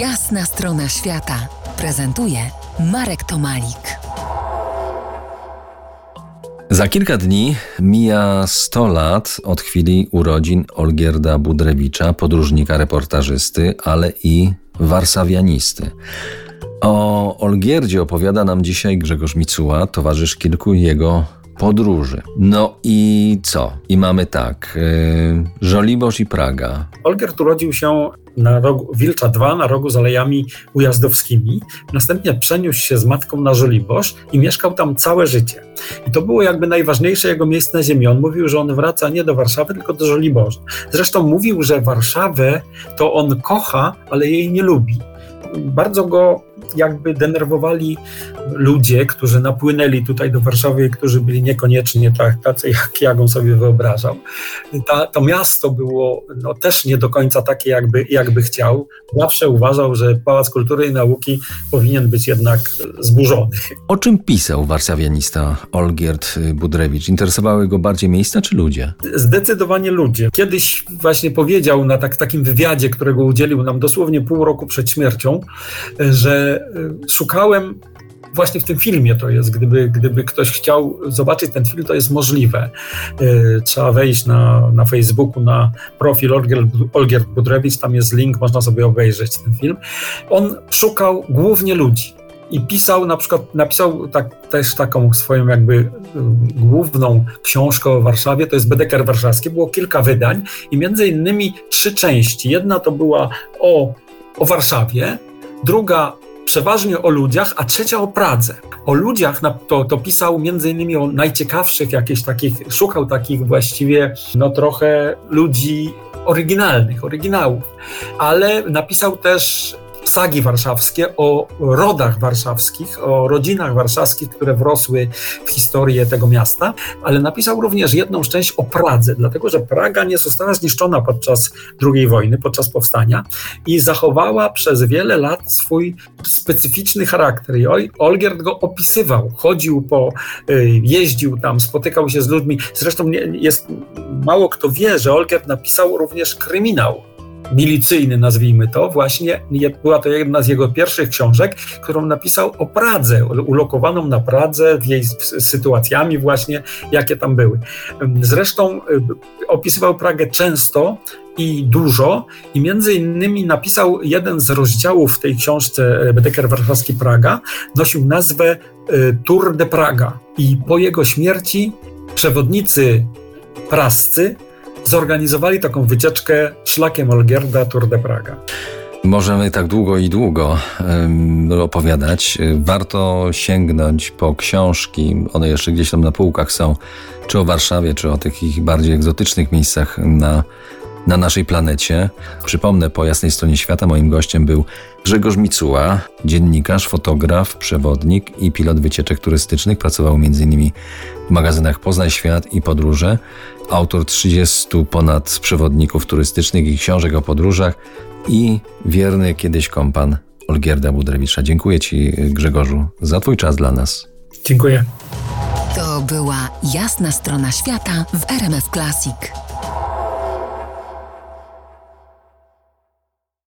Jasna strona świata prezentuje Marek Tomalik. Za kilka dni mija 100 lat od chwili urodzin Olgierda Budrewicza, podróżnika reportażysty, ale i warszawianisty. O Olgierdzie opowiada nam dzisiaj Grzegorz Micuła, towarzysz kilku jego podróży. No i co? I mamy tak, yy, Żoliborz i Praga. Olgierd urodził się na rogu, Wilcza 2 na rogu z Alejami Ujazdowskimi. Następnie przeniósł się z matką na Żoliborz i mieszkał tam całe życie. I to było jakby najważniejsze jego miejsce na ziemi. On mówił, że on wraca nie do Warszawy, tylko do Żoliborza. Zresztą mówił, że Warszawę to on kocha, ale jej nie lubi. Bardzo go jakby denerwowali ludzie, którzy napłynęli tutaj do Warszawy, którzy byli niekoniecznie tak, tacy, jak, jak on sobie wyobrażał. Ta, to miasto było no, też nie do końca takie, jakby, jakby chciał. Zawsze uważał, że Pałac Kultury i Nauki powinien być jednak zburzony. O czym pisał warszawianista Olgierd Budrewicz? Interesowały go bardziej miejsca czy ludzie? Zdecydowanie ludzie. Kiedyś właśnie powiedział na tak, takim wywiadzie, którego udzielił nam dosłownie pół roku przed śmiercią, że Y, szukałem właśnie w tym filmie to jest, gdyby, gdyby ktoś chciał zobaczyć ten film, to jest możliwe. Y, trzeba wejść na, na Facebooku, na profil Olgierd, Budrewicz, tam jest link, można sobie obejrzeć ten film. On szukał głównie ludzi. I pisał na przykład, napisał tak, też taką swoją jakby y, główną książkę o Warszawie, to jest Bedeker Warszawski, było kilka wydań i między innymi trzy części. Jedna to była o, o Warszawie, druga przeważnie o ludziach, a trzecia o Pradze. O ludziach to, to pisał między innymi o najciekawszych jakichś takich, szukał takich właściwie no trochę ludzi oryginalnych, oryginałów, ale napisał też sagi warszawskie, o rodach warszawskich, o rodzinach warszawskich, które wrosły w historię tego miasta, ale napisał również jedną część o Pradze, dlatego że Praga nie została zniszczona podczas II wojny, podczas powstania i zachowała przez wiele lat swój specyficzny charakter. I Olgierd go opisywał, chodził po, y, jeździł tam, spotykał się z ludźmi. Zresztą jest, mało kto wie, że Olgierd napisał również kryminał milicyjny, nazwijmy to, właśnie była to jedna z jego pierwszych książek, którą napisał o Pradze, ulokowaną na Pradze, w jej sytuacjami właśnie, jakie tam były. Zresztą y, opisywał Pragę często i dużo i między innymi napisał jeden z rozdziałów w tej książce y, Bedeker Warszawski Praga, nosił nazwę y, Tour de Praga i po jego śmierci przewodnicy prascy zorganizowali taką wycieczkę szlakiem Olgierda Tour de Praga. Możemy tak długo i długo um, opowiadać. Warto sięgnąć po książki. One jeszcze gdzieś tam na półkach są, czy o Warszawie, czy o takich bardziej egzotycznych miejscach na na naszej planecie. Przypomnę, po jasnej stronie świata moim gościem był Grzegorz Micuła, dziennikarz, fotograf, przewodnik i pilot wycieczek turystycznych. Pracował m.in. w magazynach Poznaj Świat i Podróże. Autor 30 ponad przewodników turystycznych i książek o podróżach i wierny kiedyś kompan Olgierda Budrewicza. Dziękuję Ci, Grzegorzu, za Twój czas dla nas. Dziękuję. To była jasna strona świata w RMF Classic.